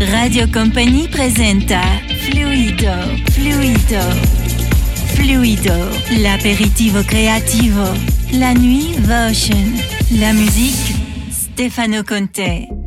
Radio Company presenta Fluido, Fluido, Fluido, l'aperitivo creativo, la nuit Votion, la musique Stefano Conte.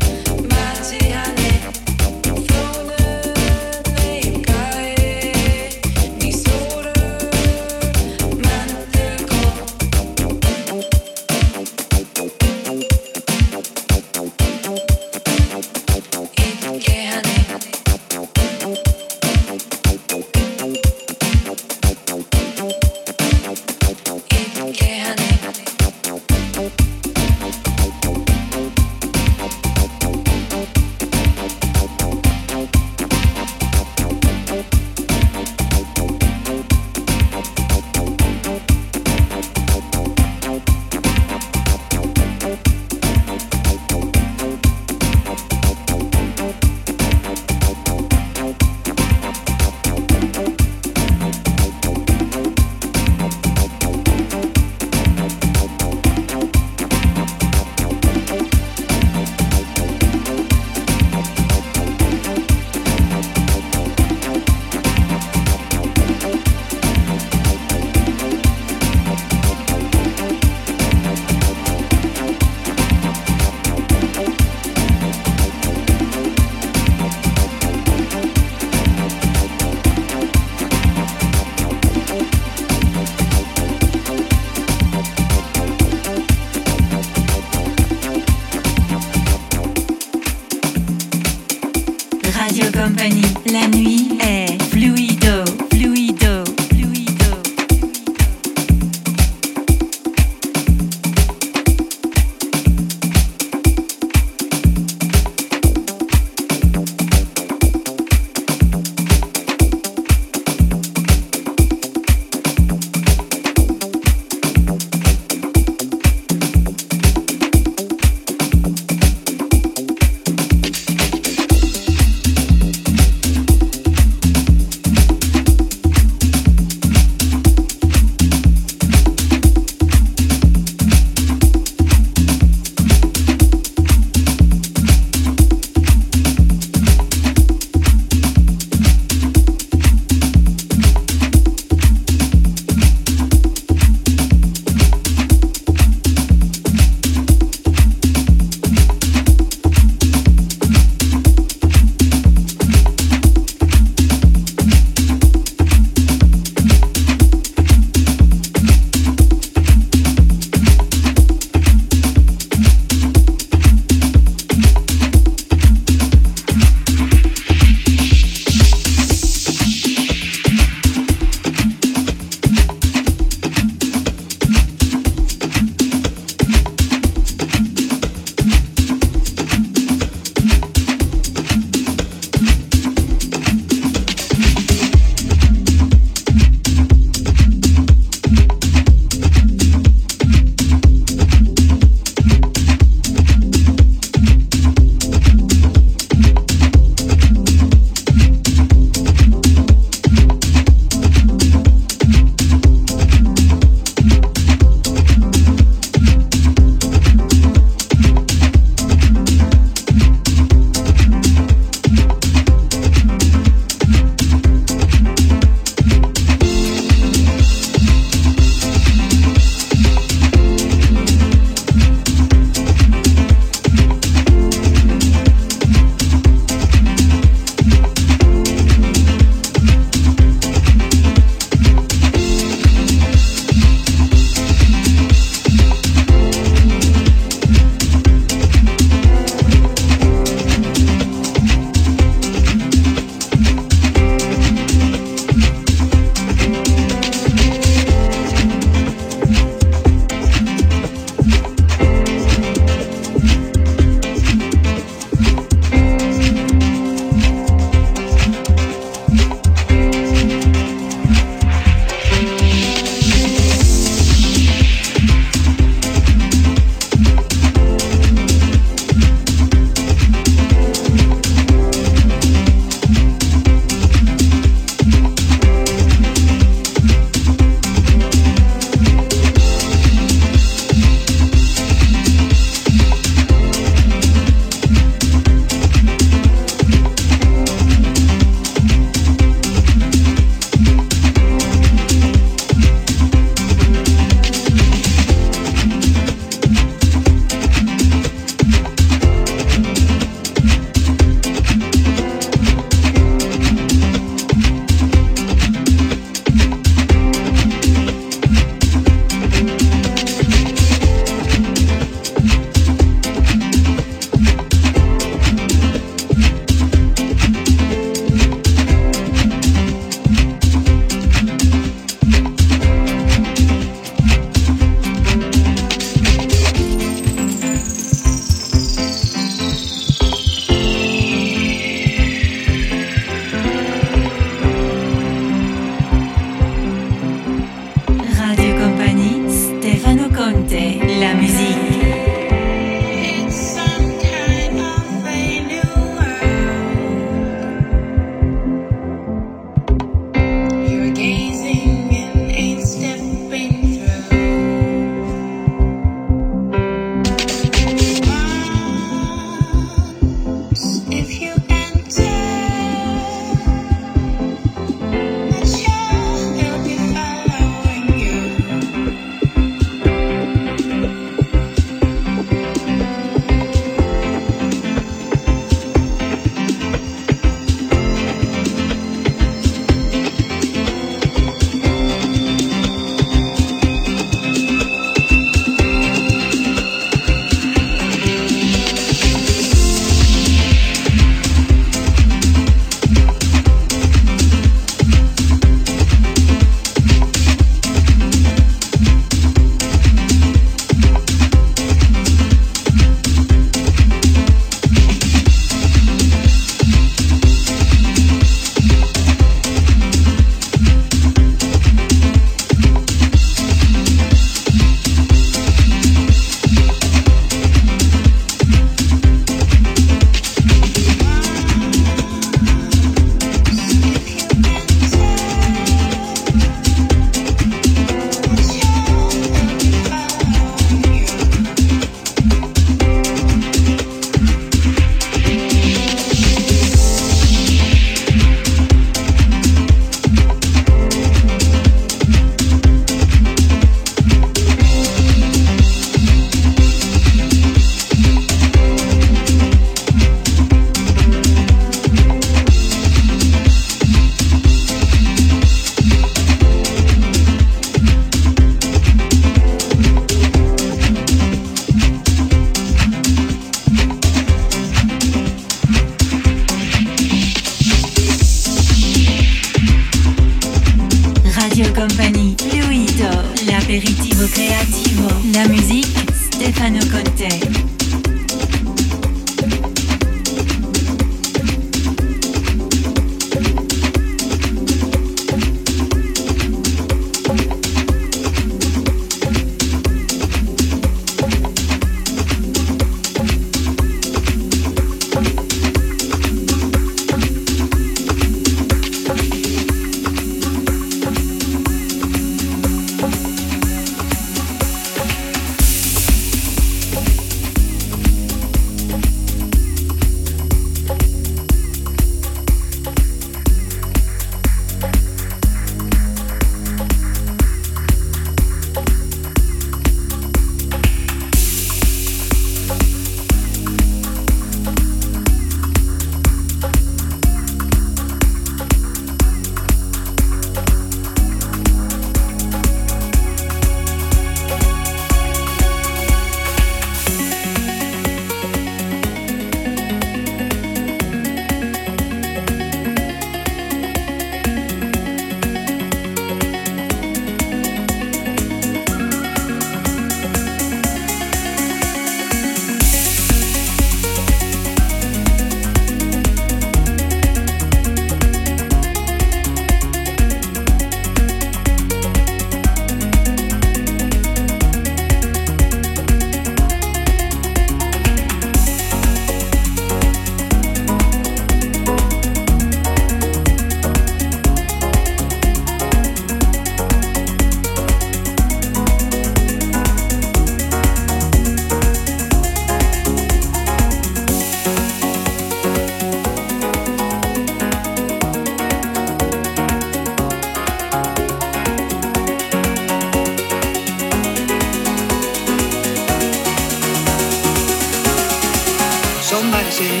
Somebody say,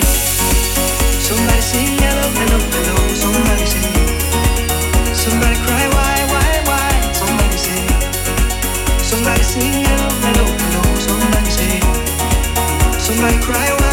somebody say, hello, hello, hello. Somebody say, somebody cry, why, why, why? Somebody say, somebody say, hello, hello, hello. Somebody say, somebody cry, why?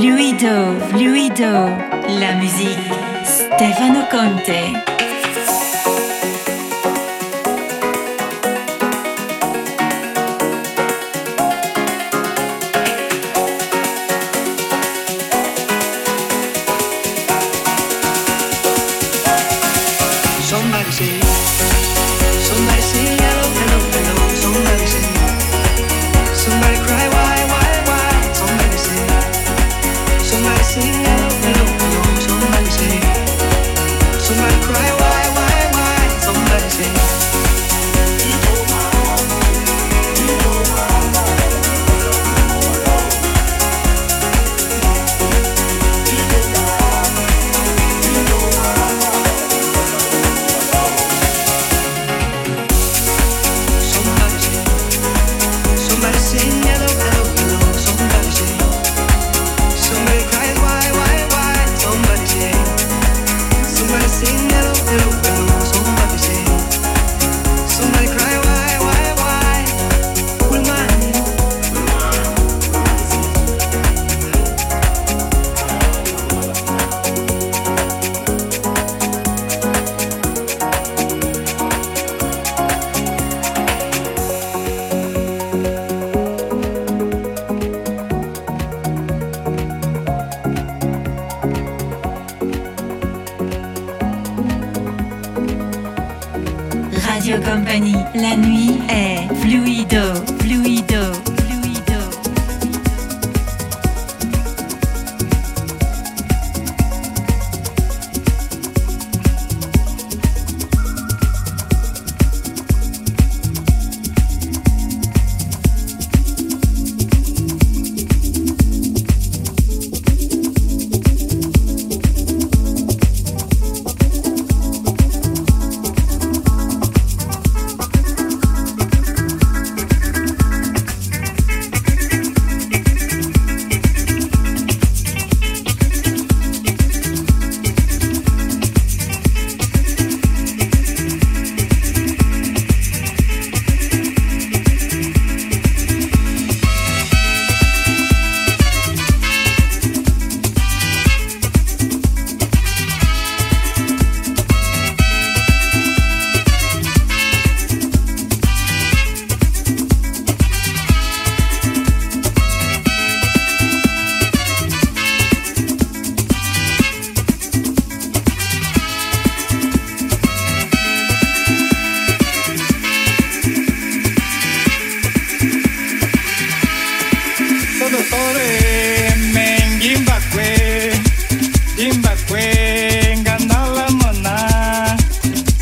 Fluido, fluido. La musique, Stefano Conte. La nuit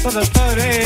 for the 30.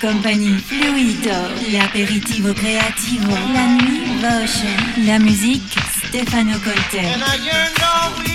Company Fluido, l'aperitivo creativo, la nuit la musique Stefano Colter.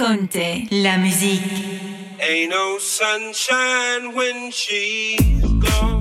Conte, la musique. Ain't no sunshine when she's gone.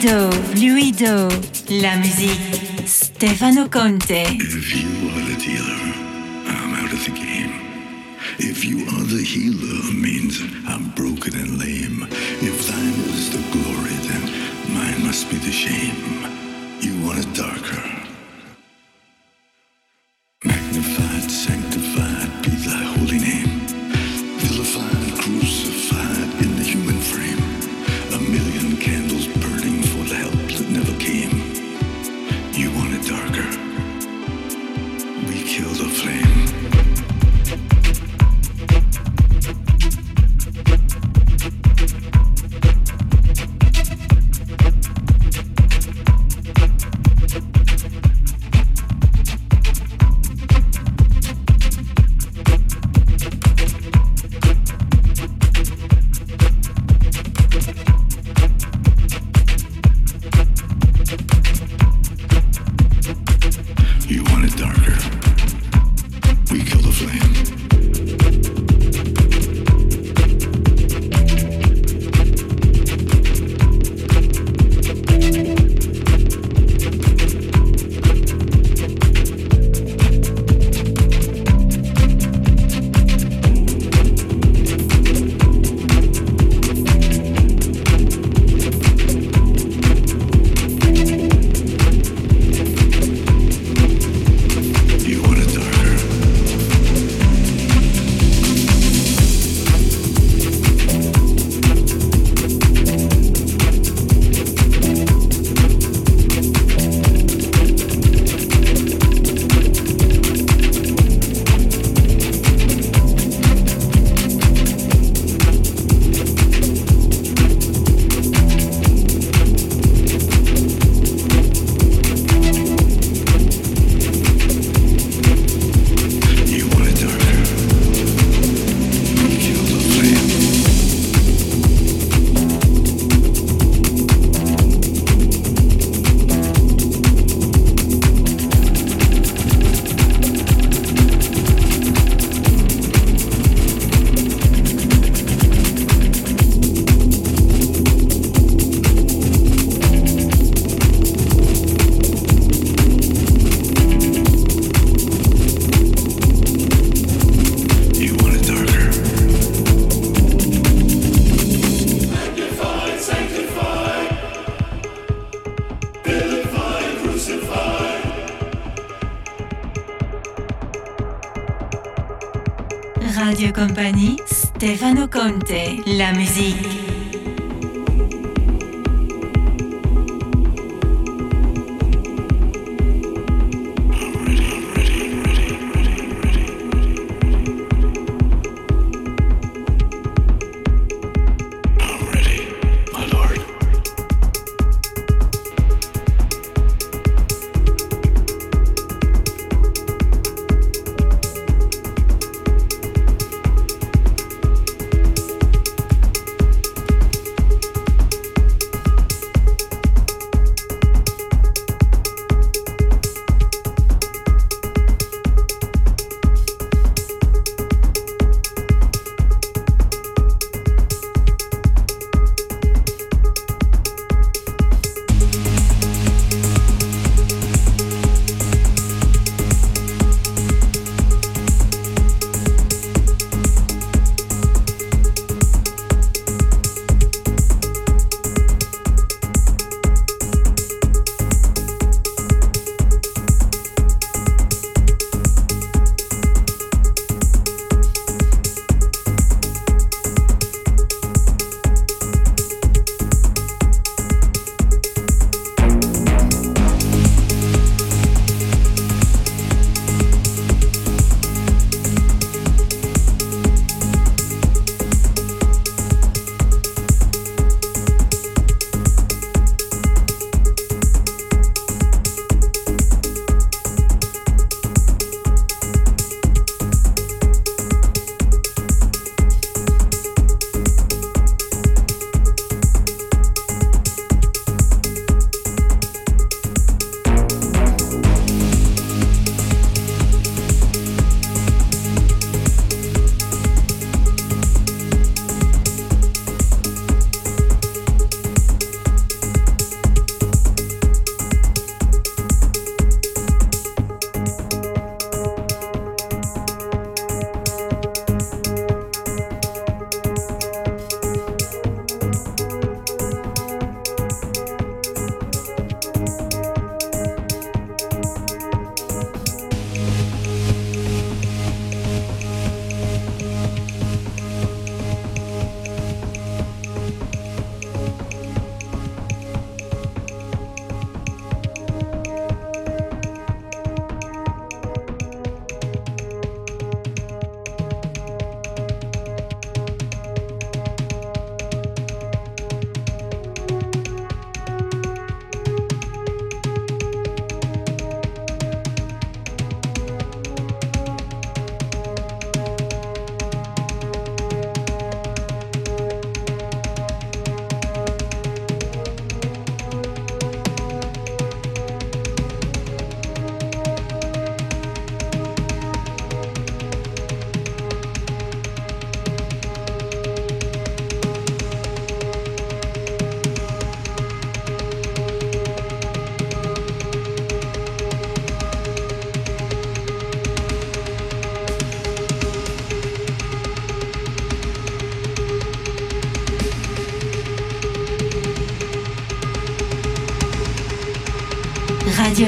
Fluido, fluido, la musique, Stefano Conte. If you are the dealer, I'm out of the game. If you are the healer, means I'm broken and lame. If thine is the glory, then mine must be the shame. You want it darker, Stefano Conte, la musique.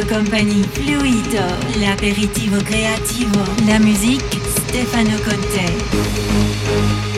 Radio Company Fluido, l'aperitivo creativo, la musique Stefano Conte.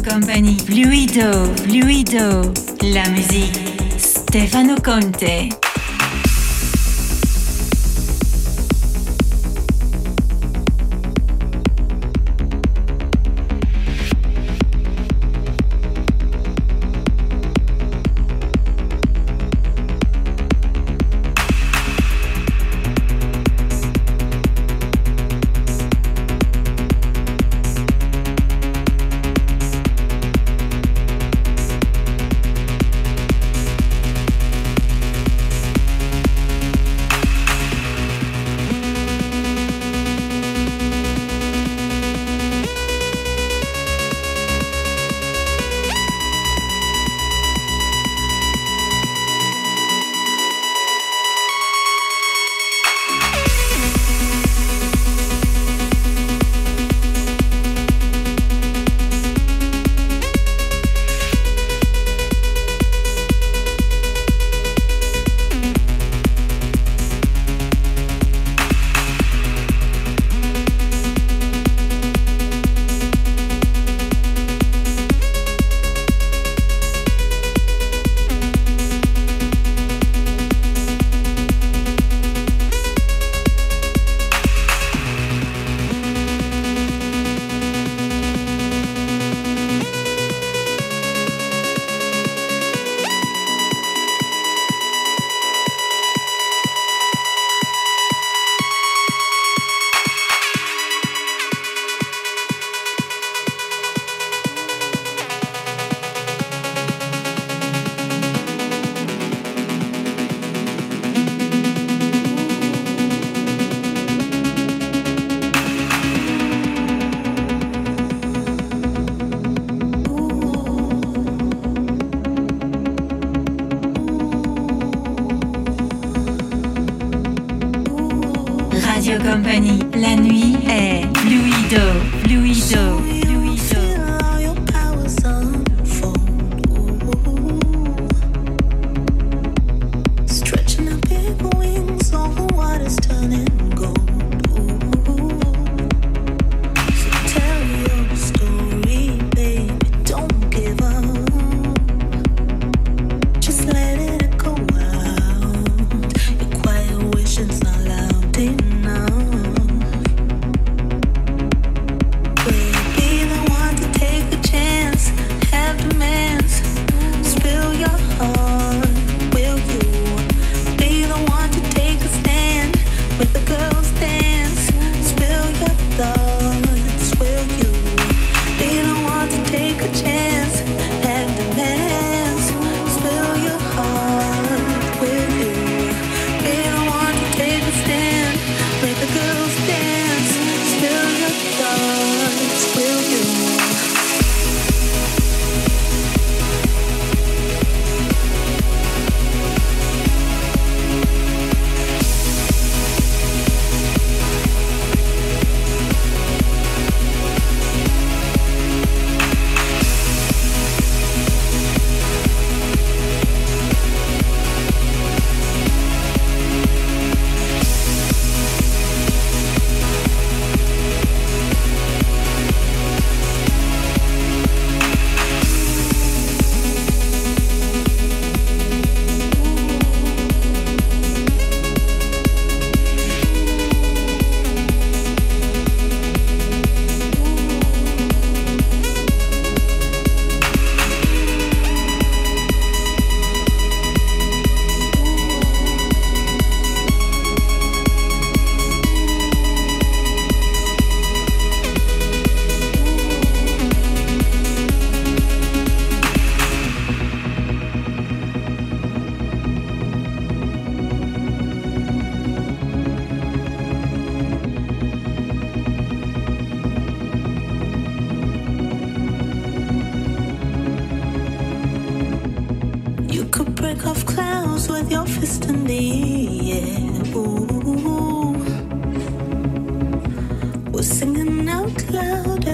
Company. Fluido, fluido. La musique. Stefano Conte.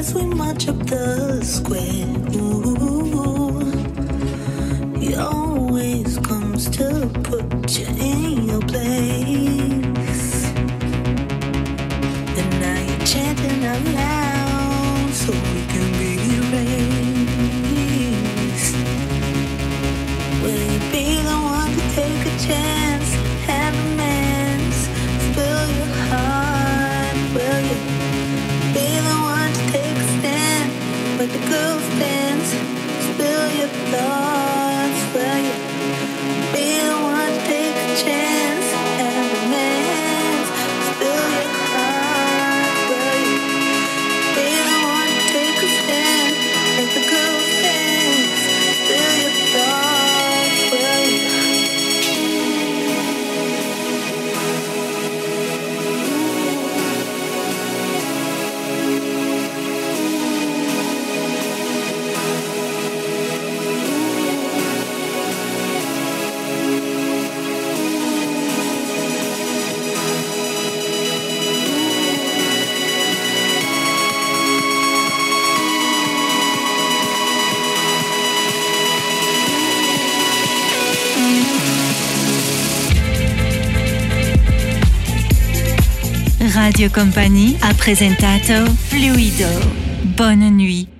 as we march up the square. Radio Compagnie a presentato Fluido. Bonne nuit.